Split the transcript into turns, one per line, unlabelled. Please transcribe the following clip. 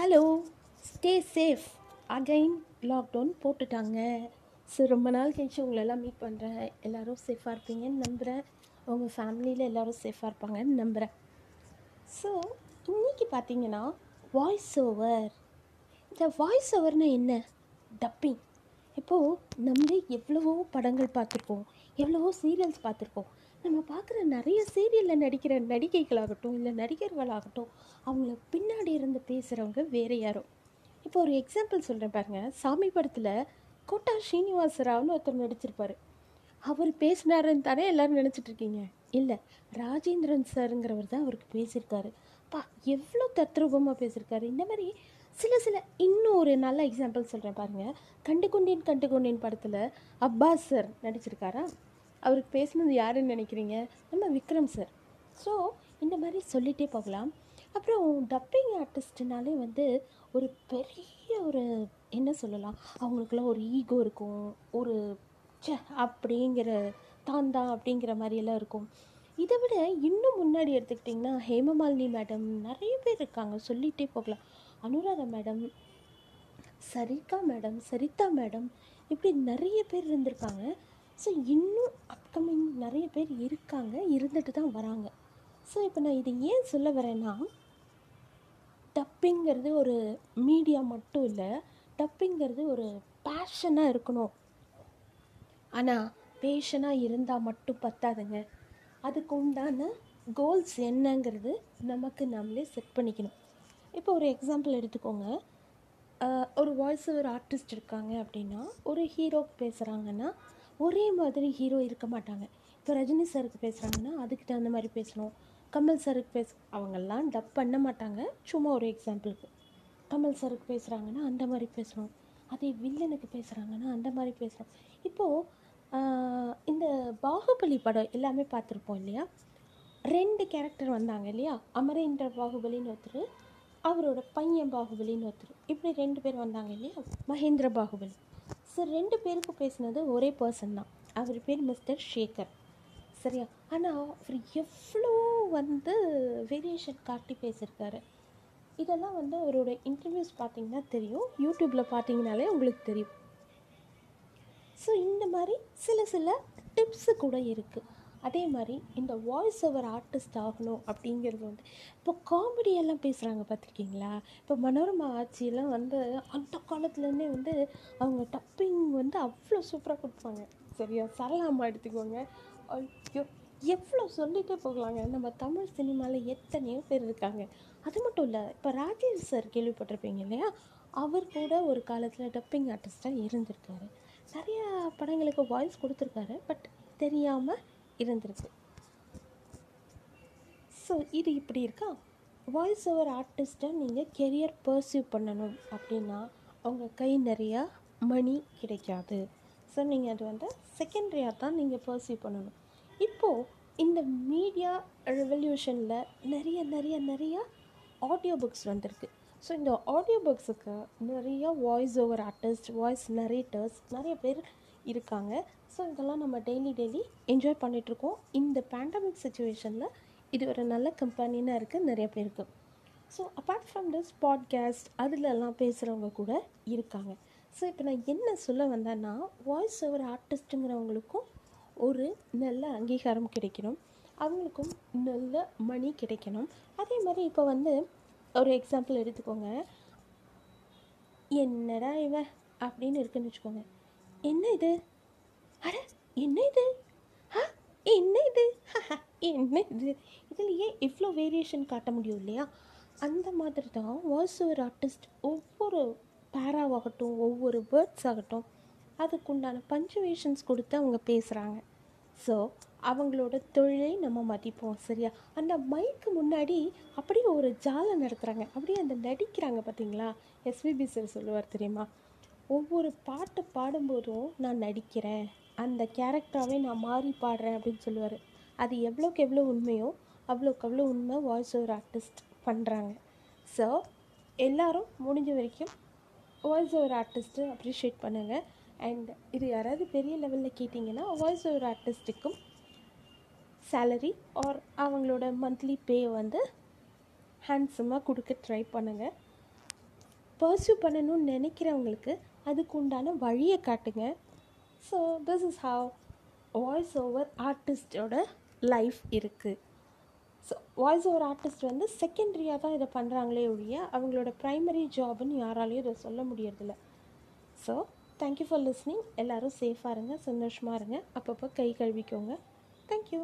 Hello stay safe again lockdown போட்டுட்டாங்க. So ரொம்ப நாள் கழிச்சு உங்களெல்லாம் மீட் பண்ணுறேன் எல்லோரும் சேஃபாக இருப்பீங்கன்னு நம்புகிறேன் உங்கள் ஃபேமிலியில் எல்லோரும் சேஃபாக இருப்பாங்கன்னு நம்புகிறேன் ஸோ இன்றைக்கி பார்த்தீங்கன்னா வாய்ஸ் ஓவர் இந்த வாய்ஸ் ஓவர்னால் என்ன? டப்பிங் இப்போது நம்மளே எவ்வளவோ படங்கள் பார்த்துருக்கோம் எவ்வளவோ சீரியல்ஸ் பார்த்துருப்போம். நம்ம பார்க்குற நிறைய சீரியலில் நடிக்கிற நடிகைகளாகட்டும் இல்லை நடிகர்களாகட்டும் அவங்கள பின்னாடி இருந்து பேசுகிறவங்க வேறு யாரும் இப்போ ஒரு எக்ஸாம்பிள் சொல்கிறேன் பாருங்கள் சாமி படத்தில் கோட்டா ஸ்ரீனிவாச ராவ்னு ஒருத்தர் நடிச்சிருப்பார். அவர் பேசினாருன்னு தானே எல்லோரும் நினச்சிட்டு இருக்கீங்க? இல்லை ராஜேந்திரன் சாருங்கிறவர் தான் அவருக்கு பேசியிருக்காரு. பா எவ்வளோ தத்ரூபமாக பேசியிருக்காரு. இந்த மாதிரி சில சில இன்னும் ஒரு நல்ல எக்ஸாம்பிள் சொல்கிறேன் பாருங்கள் கண்டு கொண்டேன் கண்டு கொண்டேன் படத்தில் அப்பாஸ் சார் நடிச்சிருக்காரா? அவருக்கு பேசினது யாருன்னு நினைக்கிறீங்க? நம்ம விக்ரம் சார் ஸோ இந்த மாதிரி சொல்லிகிட்டே போகலாம். அப்புறம் டப்பிங் ஆர்டிஸ்ட்னாலே வந்து ஒரு பெரிய ஒரு என்ன சொல்லலாம்? அவங்களுக்குலாம் ஒரு ஈகோ இருக்கும். ஒரு சே அப்படிங்கிற தான் தான் அப்படிங்கிற மாதிரியெல்லாம் இருக்கும். இதை விட இன்னும் முன்னாடி எடுத்துக்கிட்டிங்கன்னா ஹேமமாலினி மேடம் நிறைய பேர் இருக்காங்க. சொல்லிகிட்டே போகலாம். Anuradha madam Sarika madam Saritha madam இப்படி நிறைய பேர் இருந்திருக்காங்க. ஸோ இன்னும் அப்கமிங் நிறைய பேர் இருக்காங்க இருந்துட்டு தான் வராங்க. ஸோ இப்போ நான் இதை ஏன் சொல்ல வரேன்னா டப்பிங்கிறது ஒரு மீடியா மட்டும் இல்லை டப்பிங்கிறது ஒரு பேஷனாக இருக்கணும். ஆனால் பேஷனாக இருந்தால் மட்டும் பத்தாதுங்க. அதுக்கு உண்டான கோல்ஸ் என்னங்கிறது நமக்கு நம்மளே செட் பண்ணிக்கணும். இப்போ ஒரு எக்ஸாம்பிள் எடுத்துக்கோங்க. ஒரு வாய்ஸ் ஓவர் ஆர்டிஸ்ட் இருக்காங்க அப்படின்னா ஒரு ஹீரோ பேசுகிறாங்கன்னா ஒரே மாதிரி ஹீரோ இருக்க மாட்டாங்க. இப்போ ரஜினி சாருக்கு பேசுகிறாங்கன்னா அதுக்கு தகுந்த மாதிரி பேசணும். கமல் சாருக்கு பேச அவங்கெல்லாம் டப் பண்ண மாட்டாங்க. சும்மா ஒரு எக்ஸாம்பிளுக்கு கமல் சாருக்கு பேசுகிறாங்கன்னா அந்த மாதிரி பேசணும். அதே வில்லனுக்கு பேசுகிறாங்கன்னா அந்த மாதிரி பேசணும். இப்போது இந்த பாகுபலி படம் எல்லாமே பார்த்துருப்போம் இல்லையா? ரெண்டு கேரக்டர் வந்தாங்க இல்லையா? அமரேந்திர பாகுபலின்னு ஒருத்தர் அவரோட பையன் பாகுபலின்னு ஒருத்தர். இப்படி ரெண்டு பேர் வந்தாங்க இல்லையா? மகேந்திர பாகுபலி. சார் ரெண்டு பேருக்கும் பேசினது ஒரே பர்சன் தான். அவர் பேர் மிஸ்டர் ஷேகர் சரியா? ஆனால் அவர் எவ்வளோ வந்து வேரியேஷன் காட்டி பேசியிருக்காரு இதெல்லாம் வந்து அவரோட இன்டர்வியூஸ் பார்த்தீங்கன்னா தெரியும். யூடியூப்பில் பார்த்தீங்கனாலே உங்களுக்கு தெரியும். ஸோ இந்த மாதிரி சில சில டிப்ஸு கூட இருக்குது அதே மாதிரி இந்த வாய்ஸ் ஓவர் ஆர்டிஸ்ட் ஆகணும் அப்படிங்கிறது வந்து இப்போ காமெடியெல்லாம் பேசுகிறாங்க பார்த்துருக்கீங்களா? இப்போ மனோரமா ஆட்சியெல்லாம் வந்து அந்த காலத்துலேருந்தே வந்து அவங்க டப்பிங் வந்து அவ்வளோ சூப்பராக கொடுப்பாங்க. சரியா? சரளாமா எடுத்துக்கோங்க. ஐயோ எவ்வளோ சொல்லிகிட்டே போகலாங்க. நம்ம தமிழ் சினிமாவில் எத்தனையோ பேர் இருக்காங்க. அது மட்டும் இல்லை இப்போ ராஜேஷ் சார் கேள்விப்பட்டிருப்பீங்க இல்லையா? அவர் கூட ஒரு காலத்தில் டப்பிங் ஆர்டிஸ்ட்டாக இருந்திருக்காரு. நிறையா படங்களுக்கு வாய்ஸ் கொடுத்துருக்காரு. பட் தெரியாமல் இருந்திருக்கு. ஸோ இது இப்படி இருக்கா? வாய்ஸ் ஓவர் ஆர்டிஸ்ட்டை நீங்கள் கெரியர் பர்சியூ பண்ணணும் அப்படின்னா அவங்க கை நிறையா மணி கிடைக்காது. ஸோ நீங்கள் அது வந்து செகண்டரியாக தான் நீங்கள் பர்சியூ பண்ணணும். இப்போது இந்த மீடியா ரெவல்யூஷனில் நிறைய நிறைய நிறைய ஆடியோ புக்ஸ் வந்திருக்கு. ஸோ இந்த ஆடியோ புக்ஸுக்கு நிறைய voice over artist voice narrators நிறைய பேர் இருக்காங்க. ஸோ இதெல்லாம் நம்ம டெய்லி டெய்லி என்ஜாய் பண்ணிகிட்ருக்கோம் இந்த பேண்டமிக் சுச்சுவேஷனில் இது ஒரு நல்ல கம்பெனினாக இருக்குது நிறைய பேருக்கு so apart from this podcast அதிலெல்லாம் பேசுகிறவங்க கூட இருக்காங்க. ஸோ இப்போ நான் என்ன சொல்ல வந்தேன்னா வாய்ஸ் ஓவர் ஆர்டிஸ்ட்டுங்கிறவங்களுக்கும் ஒரு நல்ல அங்கீகாரம் கிடைக்கணும். அவங்களுக்கும் நல்ல மணி கிடைக்கணும். அதே மாதிரி இப்போ வந்து ஒரு எக்ஸாம்பிள் எடுத்துக்கோங்க. என்னடா இவன் அப்படின்னு இருக்குன்னு வச்சுக்கோங்க. என்ன இது? அட என்ன இது? ஆ என்ன இது? என்ன இது? இதுலேயே இவ்வளோ வேரியேஷன் காட்ட முடியும் இல்லையா? அந்த மாதிரி தான் வாய்ஸ் ஓவர் ஆர்டிஸ்ட் ஒவ்வொரு பேராவாகட்டும் ஒவ்வொரு வேர்ட்ஸ் ஆகட்டும் அதுக்குண்டான பஞ்சுவேஷன்ஸ் கொடுத்து அவங்க பேசுகிறாங்க ஸோ அவங்களோட தொழிலை நம்ம மதிப்போம் சரியா? அந்த மைக்கு முன்னாடி அப்படியே ஒரு ஜாலம் நடத்துகிறாங்க அப்படியே அந்த நடிக்கிறாங்க பார்த்தீங்களா எஸ்பிபி சார் சொல்லுவார் தெரியுமா? ஒவ்வொரு பாட்டு பாடும்போதும் நான் நடிக்கிறேன். அந்த கேரக்டராகவே நான் மாறி பாடுறேன் அப்படின்னு சொல்லுவார். அது எவ்வளோக்கு எவ்வளோ உண்மையோ அவ்வளோக்கு அவ்வளோ உண்மை வாய்ஸ் ஓவர் ஆர்டிஸ்ட் பண்ணுறாங்க ஸோ எல்லோரும் முடிஞ்ச வரைக்கும் வாய்ஸ் ஓவர் ஆர்டிஸ்ட்டு அப்ரிஷியேட் பண்ணுங்கள் அண்ட் இது யாராவது பெரிய லெவலில் கேட்டிங்கன்னா வாய்ஸ் ஓவர் ஆர்டிஸ்ட்டுக்கும் சேலரி ஆர் அவங்களோட மந்த்லி பே வந்து ஹேண்ட்ஸமாக கொடுக்க ட்ரை பண்ணுங்கள் பர்சியூ பண்ணணும்னு நினைக்கிறவங்களுக்கு அதுக்கு உண்டான வழியை காட்டுங்க. So this is how voice over ஆர்டிஸ்டோட லைஃப் இருக்குது ஸோ வாய்ஸ் ஓவர் ஆர்டிஸ்ட் வந்து செகண்டரியாக தான் இதை பண்ணுறாங்களே ஒழிய அவங்களோட ப்ரைமரி ஜாப்னு யாராலையும் இதை சொல்ல முடியறதில்ல. ஸோ தேங்க்யூ ஃபார் லிஸ்னிங் எல்லோரும் சேஃபாக இருங்க சந்தோஷமாக இருங்க. அப்பப்போ கை கழுவிக்கோங்க. தேங்க்யூ